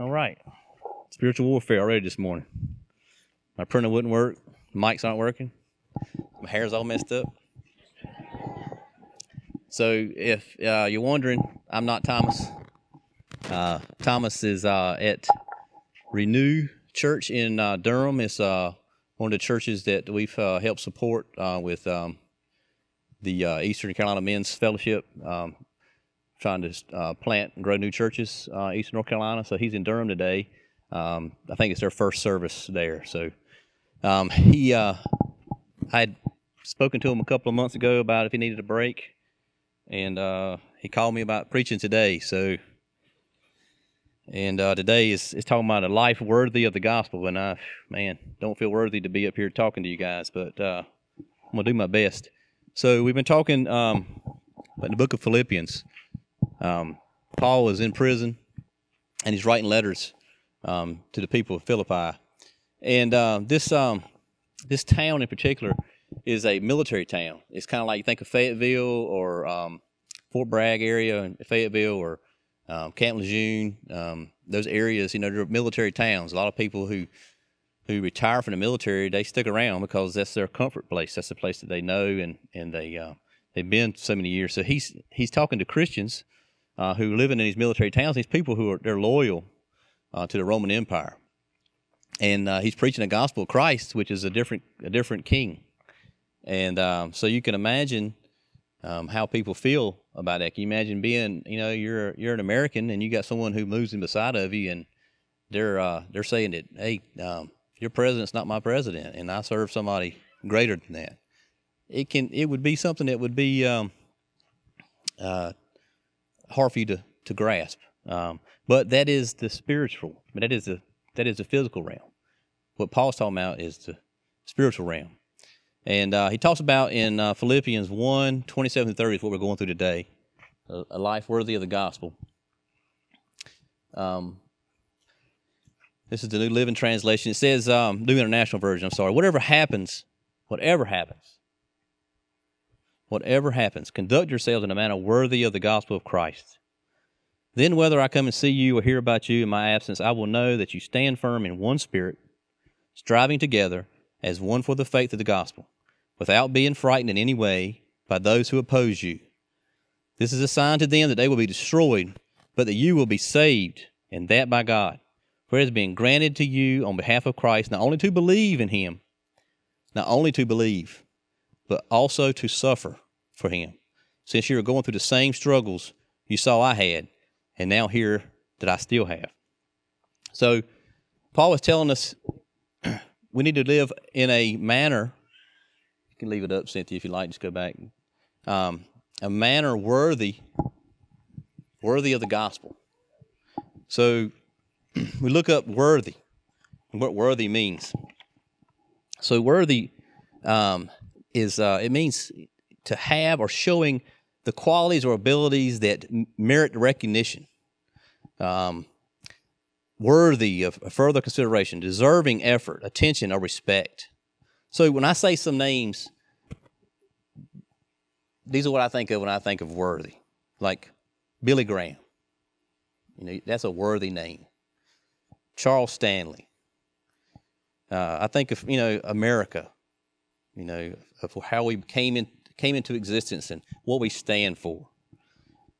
All right. Spiritual warfare already this morning. My printer wouldn't work. Mics aren't working. My hair's all messed up. So if uh, you're wondering, I'm not Thomas. Uh, Thomas is uh, at Renew Church in uh, Durham. It's uh, one of the churches that we've uh, helped support with um, the Eastern Carolina Men's Fellowship. Um, trying to uh, plant and grow new churches uh, of North Carolina. So he's in Durham today. Um, I think it's their first service there. So um, he, uh, I had spoken to him a couple of months ago about if he needed a break, and uh, he called me about preaching today. So. And uh, today is, is talking about a life worthy of the gospel, and I, man, don't feel worthy to be up here talking to you guys, but uh, I'm gonna do my best. So we've been talking um, about the book of Philippians, um, Paul was in prison, and he's writing letters um, to the people of Philippi. And uh, this um, this town in particular is a military town. It's kind of like you think of Fayetteville or um, Fort Bragg area in Fayetteville or um, Camp Lejeune. Um, those areas, you know, they're military towns. A lot of people who who retire from the military, they stick around because that's their comfort place. That's the place that they know and and they uh, they've been so many years. So he's he's talking to Christians uh, who live in these military towns, these people who are they're loyal uh, to the Roman Empire, and uh, he's preaching the gospel of Christ, which is a different a different king, and um, so you can imagine um, how people feel about that. Can you imagine being you know you're you're an American and you got someone who moves in beside of you and they're uh, they're saying that hey um, your president's not my president and I serve somebody greater than that. It can it would be something that would be um, uh, hard for you to, to grasp. Um, but that is the spiritual, but that is the that is the physical realm. What Paul's talking about is the spiritual realm. And uh, he talks about in uh, Philippians 1 27 30 is what we're going through today a, a life worthy of the gospel. Um, this is the New Living Translation. It says, um, New International Version, I'm sorry. Whatever happens, whatever happens, whatever happens, conduct yourselves in a manner worthy of the gospel of Christ. Then, whether I come and see you or hear about you in my absence, I will know that you stand firm in one spirit, striving together as one for the faith of the gospel, without being frightened in any way by those who oppose you. This is a sign to them that they will be destroyed, but that you will be saved, and that by God. For it has been granted to you on behalf of Christ not only to believe in him, not only to believe, but also to suffer for him. Since you're going through the same struggles you saw I had, and now hear that I still have. So, Paul was telling us we need to live in a manner. You can leave it up, Cynthia, if you like. Just go back. Um, a manner worthy, worthy of the gospel. So, we look up worthy and what worthy means. So, worthy um, is uh, it means to have or showing the qualities or abilities that merit recognition, um, worthy of further consideration, deserving effort, attention, or respect. So when I say some names, these are what I think of when I think of worthy, like Billy Graham. You know, that's a worthy name. Charles Stanley. Uh, I think of you know America you know, of how we came in came into existence and what we stand for.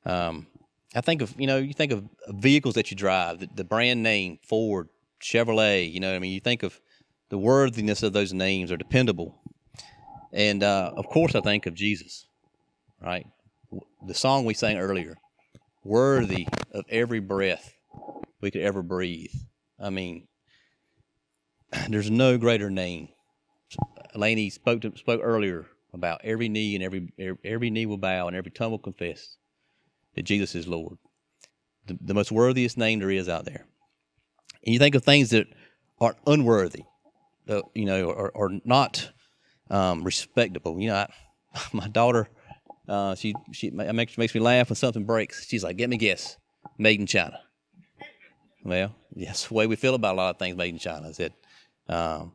Um, I think of you know you think of vehicles that you drive, the, the, brand name Ford, Chevrolet. You know, I mean, you think of the worthiness of those names are dependable, and uh, of course, I think of Jesus, right? The song we sang earlier, worthy of every breath we could ever breathe. I mean, there's no greater name Laney spoke to, spoke earlier about every knee and every every knee will bow and every tongue will confess that Jesus is Lord, the, the most worthiest name there is out there. And you think of things that are unworthy, uh, you know, or, or not um, respectable. You know, I, my daughter, uh, she she makes makes me laugh when something breaks. She's like, "Get me guess, made in China." Well, that's the way we feel about a lot of things made in China. Is that um,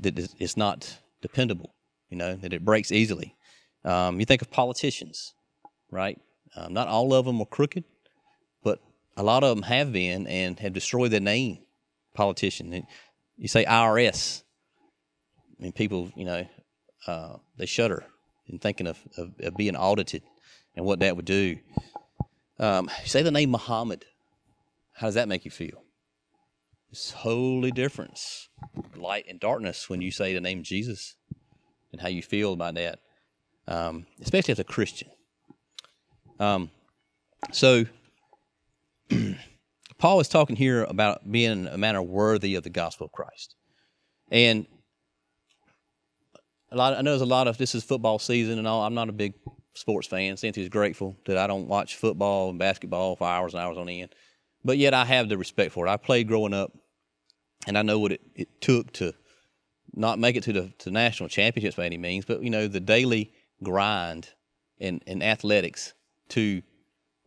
that it's not dependable, you know, that it breaks easily. Um, you think of politicians, right? Um, not all of them are crooked, but a lot of them have been and have destroyed their name. Politician, you say IRS, I mean, people, you know, uh, they shudder in thinking of, of, of, being audited and what that would do. Um, say the name Muhammad. How does that make you feel? It's wholly different. Light and darkness when you say the name Jesus and how you feel about that, um, especially as a Christian. Um, so, Paul is talking here about being a manner worthy of the gospel of Christ. And a lot. I know there's a lot of this is football season and all. I'm not a big sports fan. Cynthia's grateful that I don't watch football and basketball for hours and hours on end. But yet I have the respect for it. I played growing up, and I know what it, it took to not make it to the to national championships by any means, but you know the daily grind in, in athletics to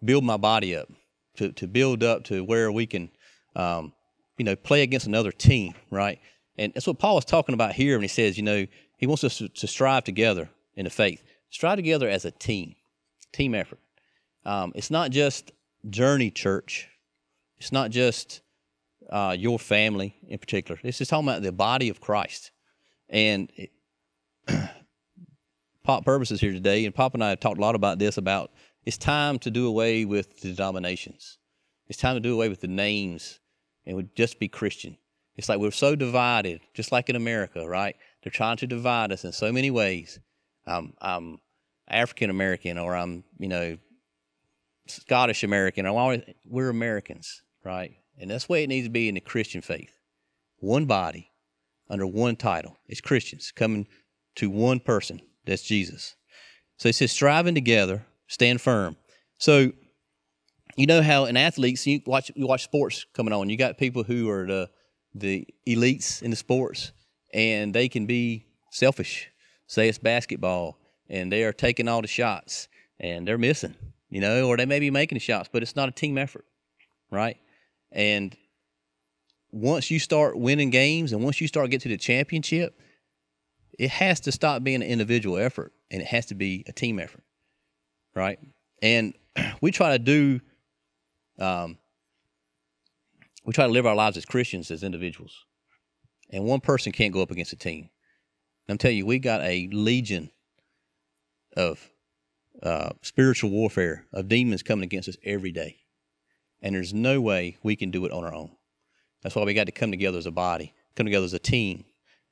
build my body up, to to build up to where we can, um, you know, play against another team, right? And that's what Paul is talking about here when he says, you know, he wants us to, to strive together in the faith, strive together as a team, team effort. Um, it's not just Journey Church. It's not just uh, your family in particular. This is talking about the body of Christ. And it, Pop Purpose is here today, and Pop and I have talked a lot about this. About it's time to do away with the denominations. It's time to do away with the names, and would just be Christian. It's like we're so divided, just like in America, right? They're trying to divide us in so many ways. I'm, I'm African American, or I'm, you know, Scottish American. Or we're Americans, right? And that's the way it needs to be in the Christian faith. One body under one title. It's Christians coming to one person. That's Jesus. So it says striving together, stand firm. So you know how in athletes you watch you watch sports coming on. You got people who are the the elites in the sports, and they can be selfish. Say it's basketball, and they are taking all the shots, and they're missing, you know, or they may be making the shots, but it's not a team effort, right? And once you start winning games, and once you start get to the championship, it has to stop being an individual effort, and it has to be a team effort, right? And we try to do, um, we try to live our lives as Christians as individuals and one person can't go up against a team. I'm telling you, we got a legion of uh, spiritual warfare of demons coming against us every day, and there's no way we can do it on our own. That's why we got to come together as a body, come together as a team,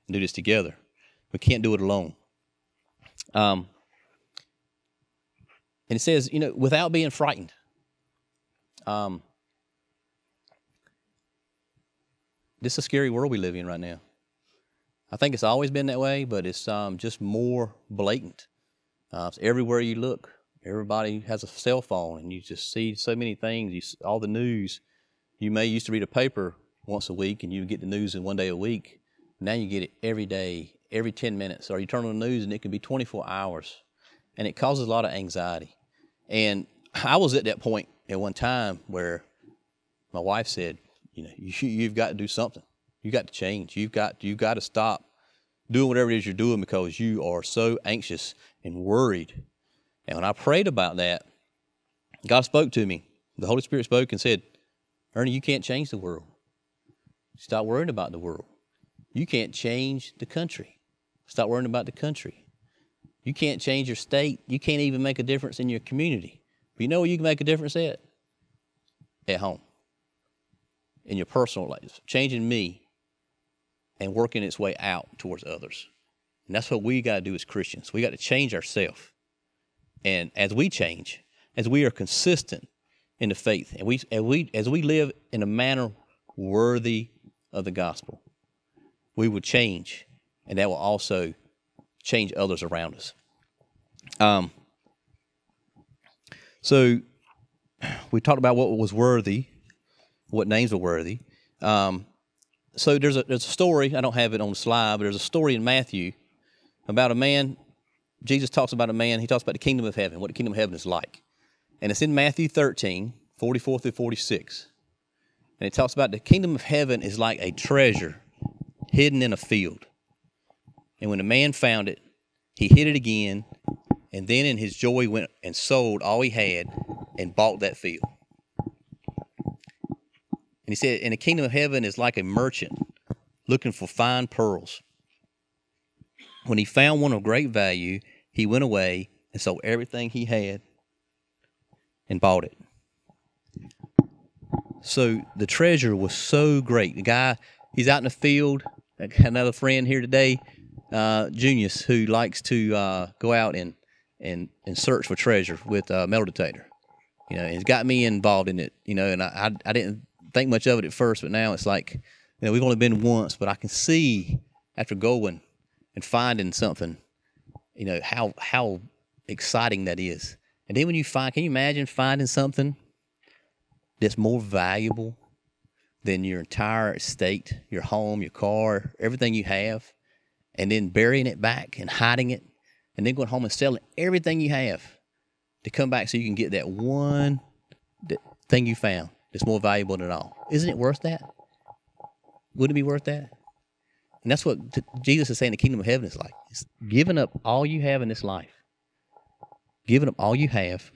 and do this together. We can't do it alone. Um, and it says, you know, without being frightened. Um, this is a scary world we live in right now. I think it's always been that way, but it's um, just more blatant. Uh, everywhere you look, everybody has a cell phone, and you just see so many things. You, all the news. You may used to read a paper once a week, and you get the news in one day a week. Now you get it every day, every 10 minutes. Or you turn on the news, and it can be 24 hours, and it causes a lot of anxiety. And I was at that point at one time where my wife said, you know, you, you've got to do something. You got to change. You've got you've got to stop doing whatever it is you're doing because you are so anxious and worried. And when I prayed about that, God spoke to me. The Holy Spirit spoke and said, Ernie, you can't change the world. Stop worrying about the world. You can't change the country. Stop worrying about the country. You can't change your state. You can't even make a difference in your community. But you know where you can make a difference at? At home in your personal life, changing me and working its way out towards others. And that's what we got to do as Christians. We got to change ourselves. And as we change, as we are consistent in the faith, and we, as we as we live in a manner worthy of the gospel, we will change, and that will also change others around us. Um. So we talked about what was worthy what names are worthy. Um, so there's a there's a story. I don't have it on the slide, but there's a story in Matthew about a man. Jesus talks about a man. He talks about the kingdom of heaven, what the kingdom of heaven is like, and it's in Matthew 13, 44 through 46. And it talks about the kingdom of heaven is like a treasure hidden in a field. And when the man found it, he hid it again, and then in his joy went and sold all he had and bought that field. And he said, And the kingdom of heaven is like a merchant looking for fine pearls. When he found one of great value, he went away and sold everything he had and bought it. So the treasure was so great. The guy, he's out in the field. Another friend here today, uh, Junius, who likes to uh, go out and, and, and search for treasure with a metal detector. You know, it's got me involved in it. You know, and I, I, I didn't think much of it at first, but now it's like, you know, we've only been once, but I can see after going and finding something, you know, how how exciting that is. And then when you find, can you imagine finding something that's more valuable than your entire estate, your home, your car, everything you have, and then burying it back and hiding it, and then going home and selling everything you have to come back so you can get that one thing you found that's more valuable than all. Isn't it worth that? Wouldn't it be worth that? And that's what Jesus is saying the kingdom of heaven is like. It's giving up all you have in this life, giving up all you have,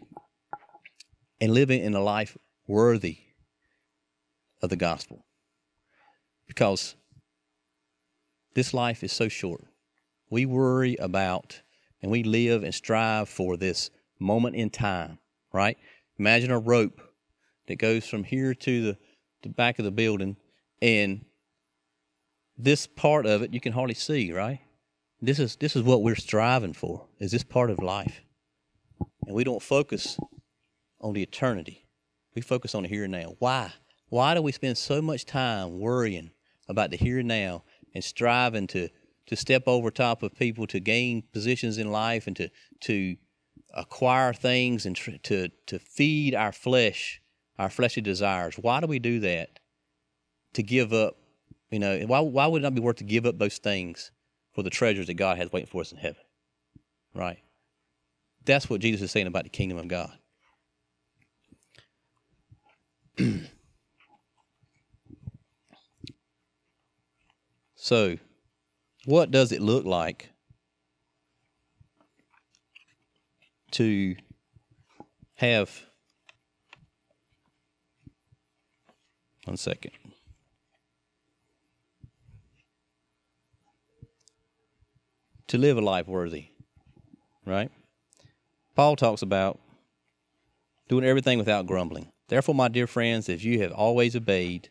and living in a life worthy of the gospel. Because this life is so short. We worry about and we live and strive for this moment in time, right? Imagine a rope that goes from here to the, the back of the building, and this part of it you can hardly see, right? This is this is what we're striving for. Is this part of life? And we don't focus on the eternity. We focus on the here and now. Why? Why do we spend so much time worrying about the here and now and striving to to step over top of people to gain positions in life and to to acquire things and tr- to to feed our flesh, our fleshly desires? Why do we do that? To give up, you know, why why would it not be worth to give up those things for the treasures that God has waiting for us in heaven? Right. That's what Jesus is saying about the kingdom of God. so, what does it look like to have one second. To live a life worthy, right? Paul talks about doing everything without grumbling. Therefore, my dear friends, if you have always obeyed,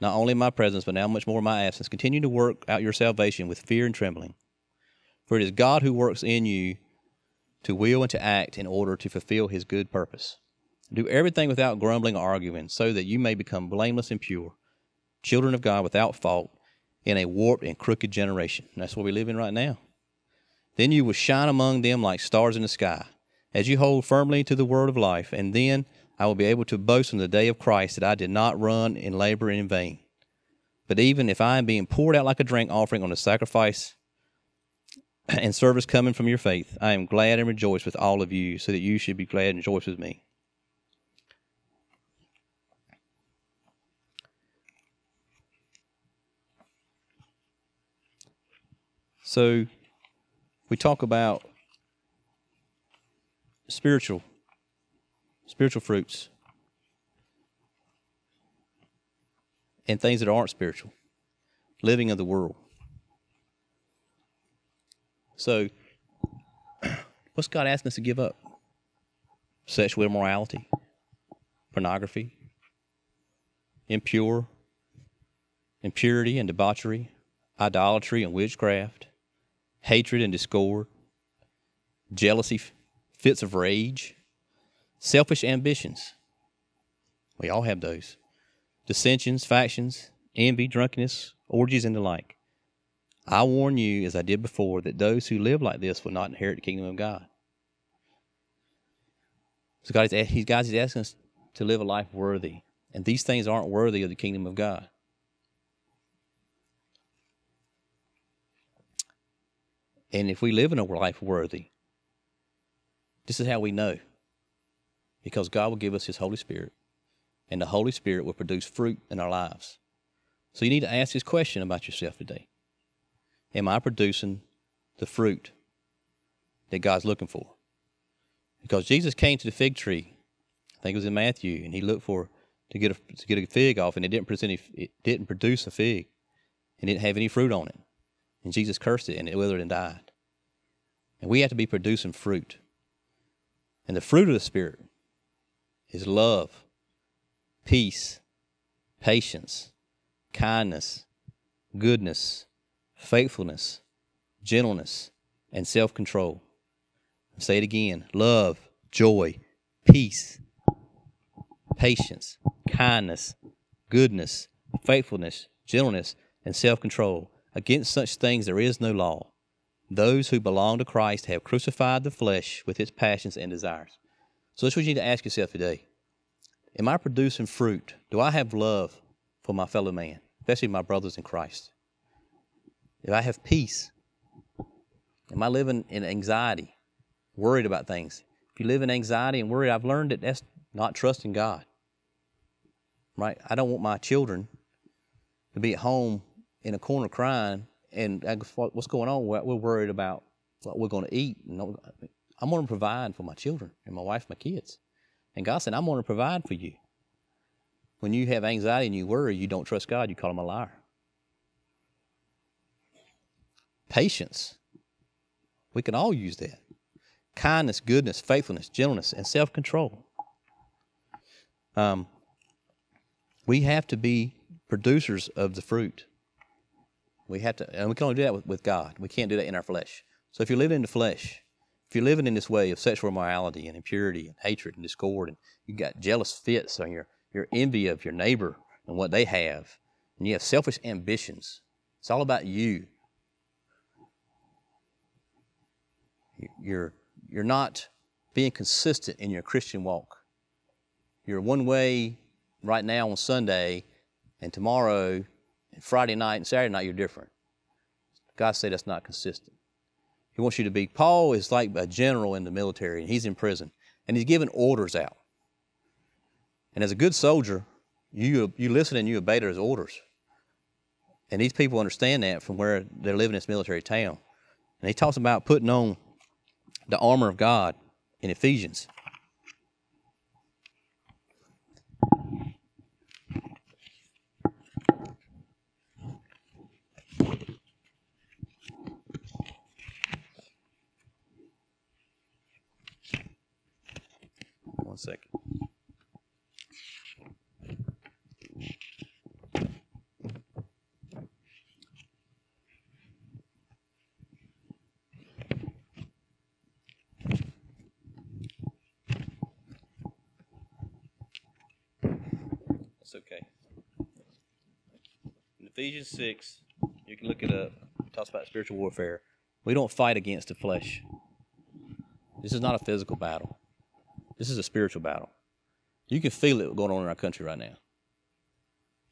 not only my presence, but now much more my absence, continue to work out your salvation with fear and trembling. For it is God who works in you to will and to act in order to fulfill his good purpose. Do everything without grumbling or arguing, so that you may become blameless and pure, children of God without fault in a warped and crooked generation. And that's what we live in right now. Then you will shine among them like stars in the sky, as you hold firmly to the word of life, and then I will be able to boast on the day of Christ that I did not run and labor in vain. But even if I am being poured out like a drink offering on the sacrifice and service coming from your faith, I am glad and rejoice with all of you, so that you should be glad and rejoice with me. So, we talk about spiritual spiritual fruits and things that aren't spiritual, living of the world. So, what's God asking us to give up? Sexual immorality, pornography, impure, impurity and debauchery, idolatry and witchcraft, hatred and discord, jealousy, fits of rage, selfish ambitions. We all have those. Dissensions, factions, envy, drunkenness, orgies, and the like. I warn you, as I did before, that those who live like this will not inherit the kingdom of God. So God is, he's, God is asking us to live a life worthy. And these things aren't worthy of the kingdom of God. And if we live in a life worthy, this is how we know. Because God will give us His Holy Spirit, and the Holy Spirit will produce fruit in our lives. So you need to ask this question about yourself today Am I producing the fruit that God's looking for? Because Jesus came to the fig tree, I think it was in Matthew, and he looked for to get a to get a fig off, and it didn't any. It didn't produce a fig, and didn't have any fruit on it. And Jesus cursed it, and it withered and died. And we have to be producing fruit. And the fruit of the Spirit is love, peace, patience, kindness, goodness, faithfulness, gentleness, and self control. Say it again love, joy, peace, patience, kindness, goodness, faithfulness, gentleness, and self control. Against such things there is no law. Those who belong to Christ have crucified the flesh with its passions and desires. So that's what you need to ask yourself today. Am I producing fruit? Do I have love for my fellow man, especially my brothers in Christ? Do I have peace? Am I living in anxiety, worried about things? If you live in anxiety and worry, I've learned that that's not trusting God. Right? I don't want my children to be at home in a corner crying and I go, what's going on? We're worried about what we're going to eat. And I'm going to provide for my children and my wife, my kids. And God said, I'm going to provide for you. When you have anxiety and you worry, you don't trust God, you call him a liar. Patience. We can all use that. Kindness, goodness, faithfulness, gentleness, and self control. Um, we have to be producers of the fruit. We have to, and we can only do that with, with God. We can't do that in our flesh. So if you're living in the flesh, if you're living in this way of sexual immorality and impurity and hatred and discord, and you've got jealous fits on your your envy of your neighbor and what they have, and you have selfish ambitions, it's all about you. You're you're not being consistent in your Christian walk. You're one way right now on Sunday, and tomorrow, Friday night, and Saturday night, you're different. God said that's not consistent. He wants you to be. Paul is like a general in the military, and he's in prison, and he's giving orders out. And as a good soldier, you you listen and you obey his orders. And these people understand that from where they're living in this military town. And he talks about putting on the armor of God in Ephesians. One second. That's okay. In Ephesians 6, you can look it up. It talks about spiritual warfare. We don't fight against the flesh. This is not a physical battle. This is a spiritual battle. You can feel it going on in our country right now.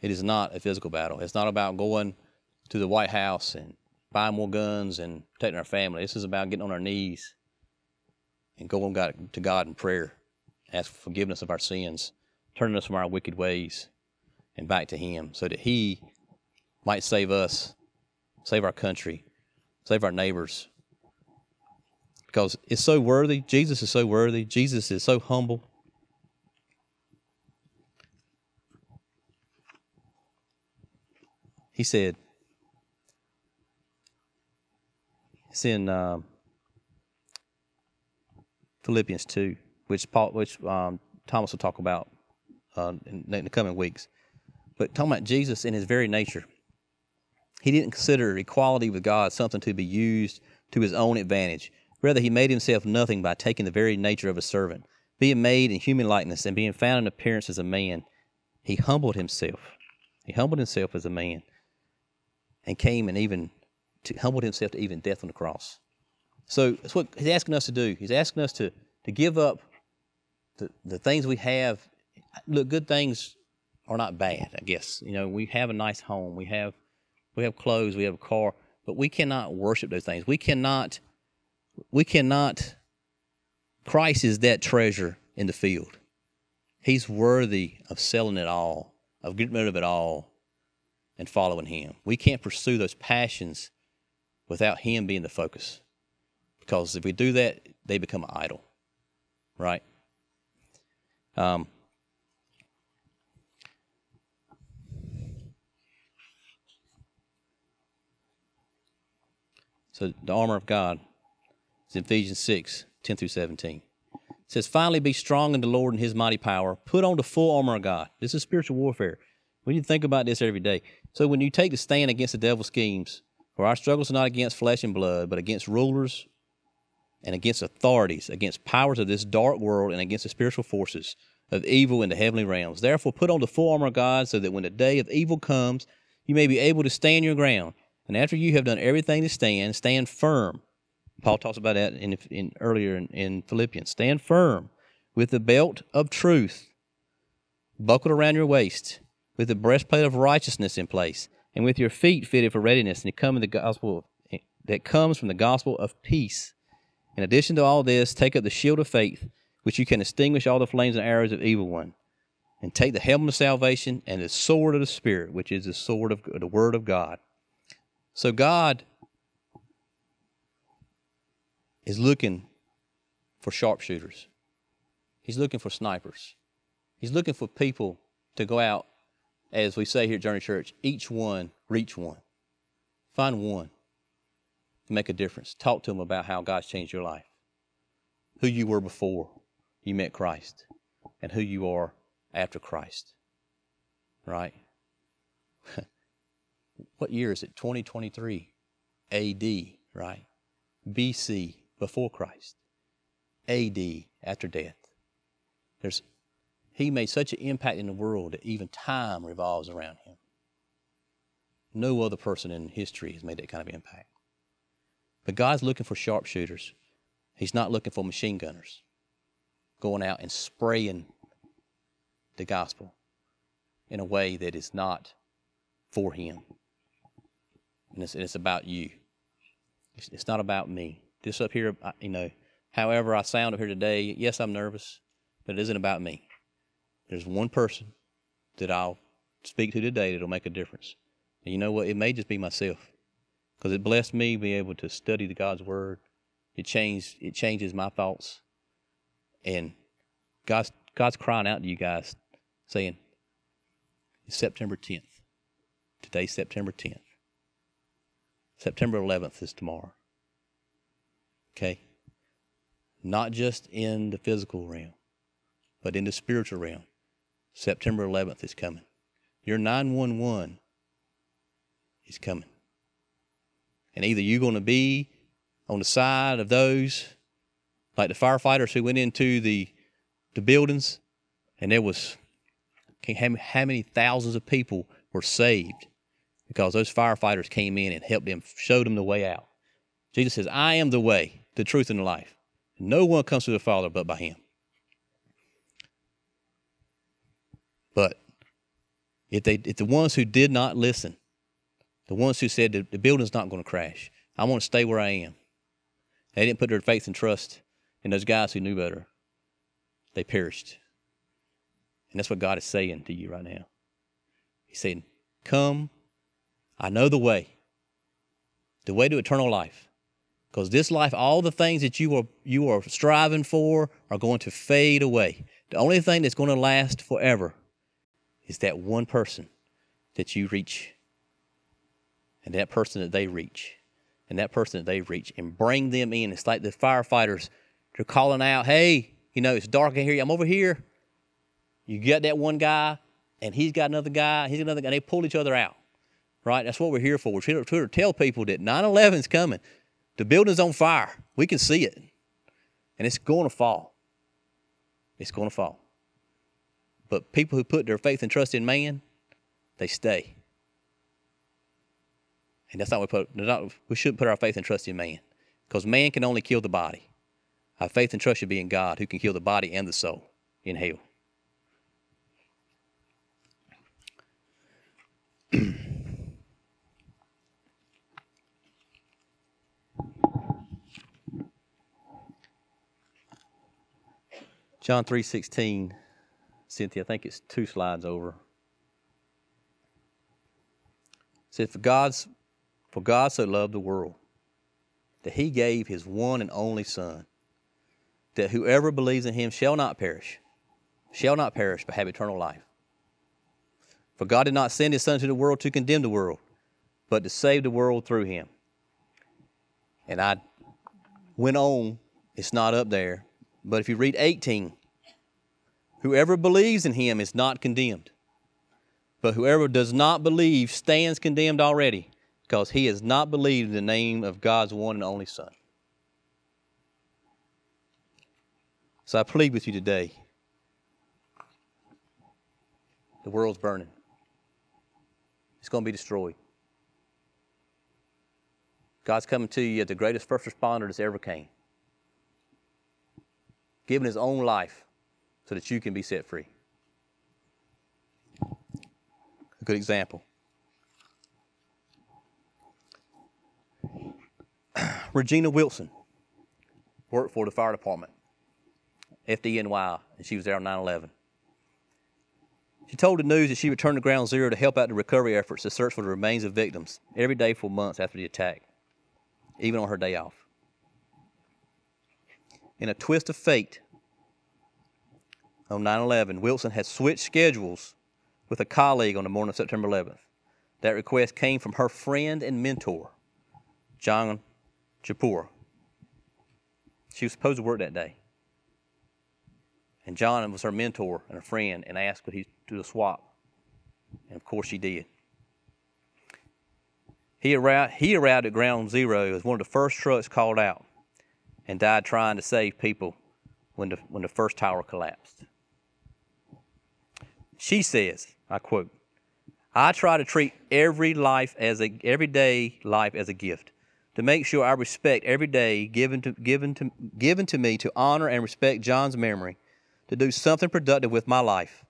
It is not a physical battle. It's not about going to the White House and buying more guns and protecting our family. This is about getting on our knees and going to God in prayer, ask for forgiveness of our sins, turning us from our wicked ways and back to Him so that He might save us, save our country, save our neighbors, because it's so worthy. Jesus is so worthy. Jesus is so humble. He said, it's in um, Philippians 2, which Paul, which um, Thomas will talk about uh, in, in the coming weeks. But talking about Jesus in his very nature, he didn't consider equality with God something to be used to his own advantage. Rather, he made himself nothing by taking the very nature of a servant. Being made in human likeness and being found in appearance as a man, he humbled himself. He humbled himself as a man and came and even to, humbled himself to even death on the cross. So that's what he's asking us to do. He's asking us to, to give up the, the things we have. Look, good things are not bad, I guess. You know, we have a nice home, we have we have clothes, we have a car, but we cannot worship those things. We cannot we cannot, Christ is that treasure in the field. He's worthy of selling it all, of getting rid of it all, and following Him. We can't pursue those passions without Him being the focus. Because if we do that, they become an idol, right? Um, so the armor of God is in Ephesians 6, 10 through 17. It says, Finally be strong in the Lord and his mighty power. Put on the full armor of God. This is spiritual warfare. We need to think about this every day. So when you take the stand against the devil's schemes, for our struggles are not against flesh and blood, but against rulers and against authorities, against powers of this dark world, and against the spiritual forces of evil in the heavenly realms. Therefore, put on the full armor of God, so that when the day of evil comes, you may be able to stand your ground. And after you have done everything to stand, stand firm. Paul talks about that in, in earlier in, in Philippians. Stand firm with the belt of truth buckled around your waist, with the breastplate of righteousness in place, and with your feet fitted for readiness, and come in the gospel that comes from the gospel of peace. In addition to all this, take up the shield of faith, which you can extinguish all the flames and arrows of evil one, and take the helmet of salvation and the sword of the Spirit, which is the sword of the Word of God. So God is looking for sharpshooters. He's looking for snipers. He's looking for people to go out, as we say here at Journey Church, each one reach one. Find one make a difference. Talk to them about how God's changed your life, who you were before you met Christ, and who you are after Christ. Right? what year is it? 2023 AD, right? BC, before Christ. AD, after death. There's, he made such an impact in the world that even time revolves around him. No other person in history has made that kind of impact. But God's looking for sharpshooters. He's not looking for machine gunners going out and spraying the gospel in a way that is not for Him. And it's, it's about you. It's, it's, not about me. This up here, you know, however I sound up here today, yes, I'm nervous, but it isn't about me. There's one person that I'll speak to today that'll make a difference. And you know what? It may just be myself because it blessed me to be able to study the God's word. It changed it changes my thoughts, and God's God's crying out to you guys, saying, "It's September 10th. Today's September 10th. September 11th is tomorrow. Okay, not just in the physical realm, but in the spiritual realm. September 11th is coming. Your 911 is coming. And either you're going to be on the side of those, like the firefighters who went into the, the buildings, and there was how many thousands of people were saved because those firefighters came in and helped them, showed them the way out. Jesus says, I am the way, the truth, and the life. No one comes to the Father but by Him. But if they if the ones who did not listen the ones who said the, the building's not going to crash. I want to stay where I am. They didn't put their faith and trust in those guys who knew better. They perished. And that's what God is saying to you right now. He's saying, Come, I know the way, the way to eternal life. Because this life, all the things that you are you are striving for are going to fade away. The only thing that's going to last forever is that one person that you reach and that person that they reach and that person that they reach and bring them in. It's like the firefighters, they're calling out, hey, you know, it's dark in here. I'm over here. You get that one guy, and he's got another guy, he's got another guy, and they pull each other out. Right? That's what we're here for. We're here to tell people that 9 11 is coming. The building's on fire. We can see it. And it's going to fall. It's going to fall. But people who put their faith and trust in man, they stay. And that's not what we put. Not, we shouldn't put our faith and trust in man, because man can only kill the body. Our faith and trust should be in God, who can kill the body and the soul in hell. John 3:16 Cynthia I think it's two slides over. It says for God's for God so loved the world that he gave his one and only Son, that whoever believes in him shall not perish, shall not perish, but have eternal life. For God did not send his Son to the world to condemn the world, but to save the world through him. And I went on, it's not up there. But if you read 18, whoever believes in him is not condemned. But whoever does not believe stands condemned already, because he has not believed in the name of God's one and only Son. So I plead with you today. The world's burning. It's going to be destroyed. God's coming to you as the greatest first responder that's ever came, giving his own life so that you can be set free. A good example. Regina Wilson worked for the fire department, FDNY, and she was there on 9 11. She told the news that she returned to Ground Zero to help out the recovery efforts to search for the remains of victims every day for months after the attack, even on her day off. In a twist of fate, on 9 11, Wilson had switched schedules with a colleague on the morning of September 11th. That request came from her friend and mentor, John Japur. She was supposed to work that day. And John was her mentor and a friend and asked could he do a swap. And of course she did. He arrived, he arrived at ground zero as one of the first trucks called out and died trying to save people when the, when the first tower collapsed. She says, I quote, I try to treat every life as a everyday life as a gift, to make sure I respect every day given to given to given to me to honor and respect John's memory to do something productive with my life,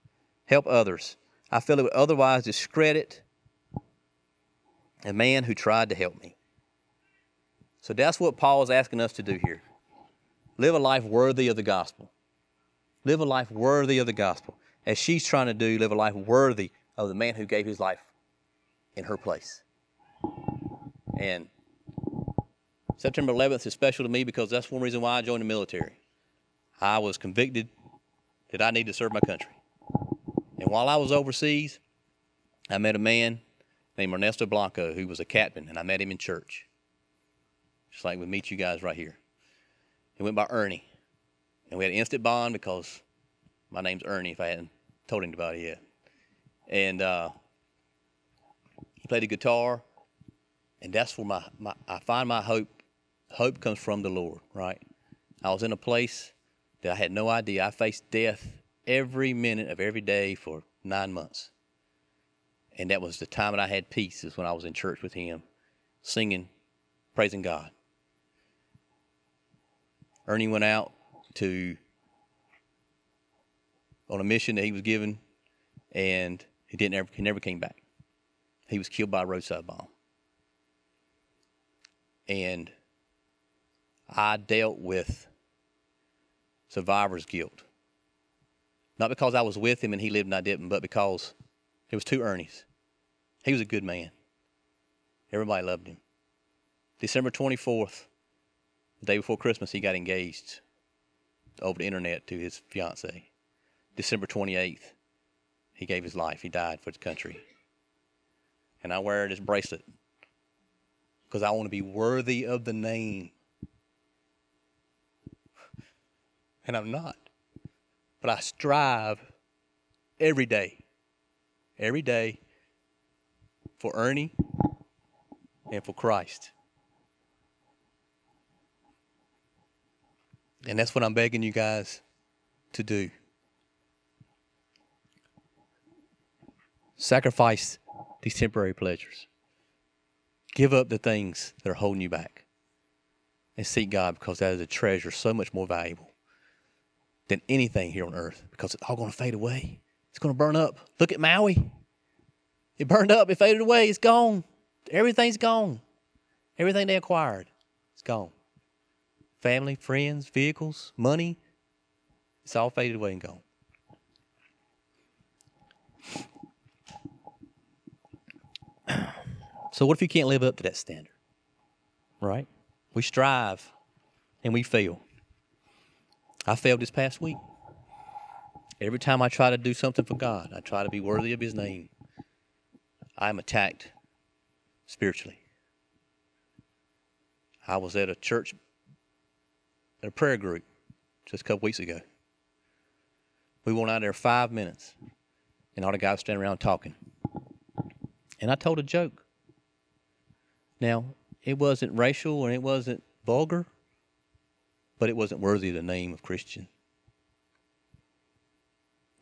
help others. I feel it would otherwise discredit a man who tried to help me. So that's what Paul is asking us to do here. Live a life worthy of the gospel. Live a life worthy of the gospel. As she's trying to do, live a life worthy of the man who gave his life in her place. And September 11th is special to me because that's one reason why I joined the military. I was convicted that I need to serve my country. And while I was overseas, I met a man named Ernesto Blanco who was a captain, and I met him in church. Just like we meet you guys right here. He went by Ernie. And we had an instant bond because my name's Ernie if I hadn't told anybody yet. And uh, he played the guitar, and that's where my, my I find my hope. Hope comes from the Lord, right? I was in a place that I had no idea. I faced death every minute of every day for nine months. And that was the time that I had peace, is when I was in church with him, singing, praising God. Ernie went out to on a mission that he was given, and he didn't ever he never came back. He was killed by a roadside bomb. And I dealt with survivor's guilt. Not because I was with him and he lived and I didn't, but because it was two Ernies. He was a good man. Everybody loved him. December 24th, the day before Christmas, he got engaged over the internet to his fiancee. December 28th, he gave his life. He died for his country. And I wear this bracelet because I want to be worthy of the name and I'm not. But I strive every day, every day for Ernie and for Christ. And that's what I'm begging you guys to do. Sacrifice these temporary pleasures. Give up the things that are holding you back. And seek God because that is a treasure so much more valuable than anything here on earth because it's all going to fade away. It's going to burn up. Look at Maui. It burned up, it faded away, it's gone. Everything's gone. Everything they acquired, it's gone. Family, friends, vehicles, money, it's all faded away and gone. So, what if you can't live up to that standard? Right? We strive and we fail. I failed this past week. Every time I try to do something for God, I try to be worthy of His name, I'm attacked spiritually. I was at a church, at a prayer group, just a couple weeks ago. We went out there five minutes, and all the guys standing around talking. And I told a joke. Now, it wasn't racial and it wasn't vulgar, but it wasn't worthy of the name of Christian.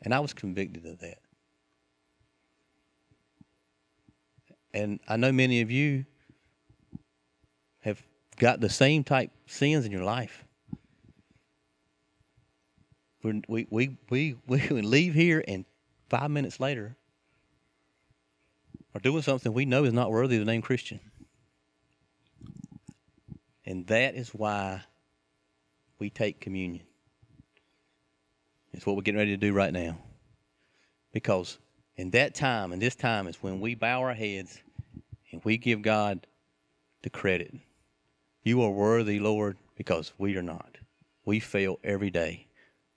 And I was convicted of that. And I know many of you have got the same type sins in your life. We we we we we leave here and five minutes later are doing something we know is not worthy of the name Christian. And that is why we take communion. It's what we're getting ready to do right now. Because in that time, and this time is when we bow our heads and we give God the credit. You are worthy, Lord, because we are not. We fail every day.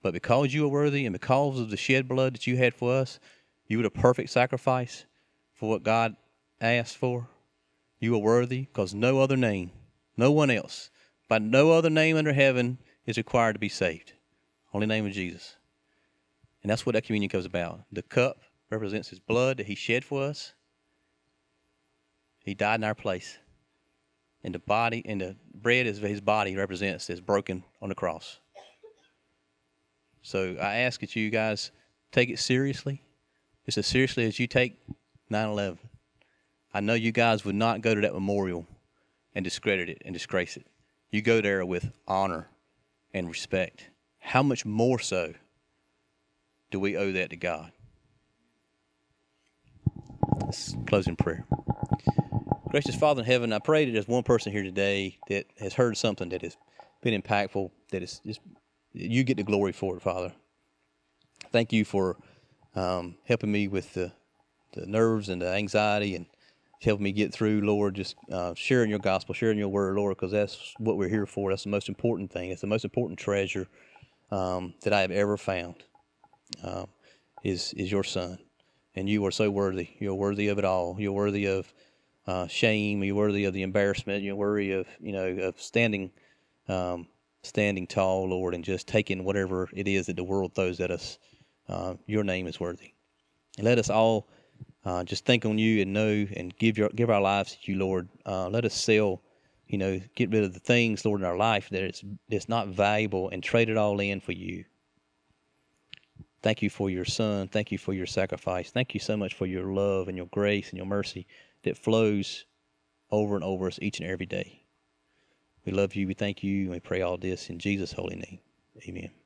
But because you are worthy and because of the shed blood that you had for us, you were the perfect sacrifice for what God asked for. You are worthy because no other name, no one else, by no other name under heaven is required to be saved. Only name of Jesus. And that's what that communion comes about. The cup represents his blood that he shed for us. He died in our place. And the body and the bread is his body represents is broken on the cross. So I ask that you guys take it seriously. Just as seriously as you take 9 11. I know you guys would not go to that memorial and discredit it and disgrace it. You go there with honor and respect. How much more so do we owe that to God? Let's close in prayer. Gracious Father in heaven, I pray that there's one person here today that has heard something that has been impactful, that is just you get the glory for it, Father. Thank you for um, helping me with the, the nerves and the anxiety and helping me get through, Lord. Just uh, sharing your gospel, sharing your word, Lord, because that's what we're here for. That's the most important thing. It's the most important treasure um, that I have ever found. Um, is is your son, and you are so worthy. You're worthy of it all. You're worthy of uh, shame. You're worthy of the embarrassment. You're worthy of you know of standing um, standing tall, Lord, and just taking whatever it is that the world throws at us. Uh, your name is worthy, and let us all uh, just think on you and know and give your give our lives to you, Lord. Uh, let us sell, you know, get rid of the things, Lord, in our life that it's not valuable, and trade it all in for you. Thank you for your son. Thank you for your sacrifice. Thank you so much for your love and your grace and your mercy that flows over and over us each and every day. We love you. We thank you. And we pray all this in Jesus' holy name. Amen.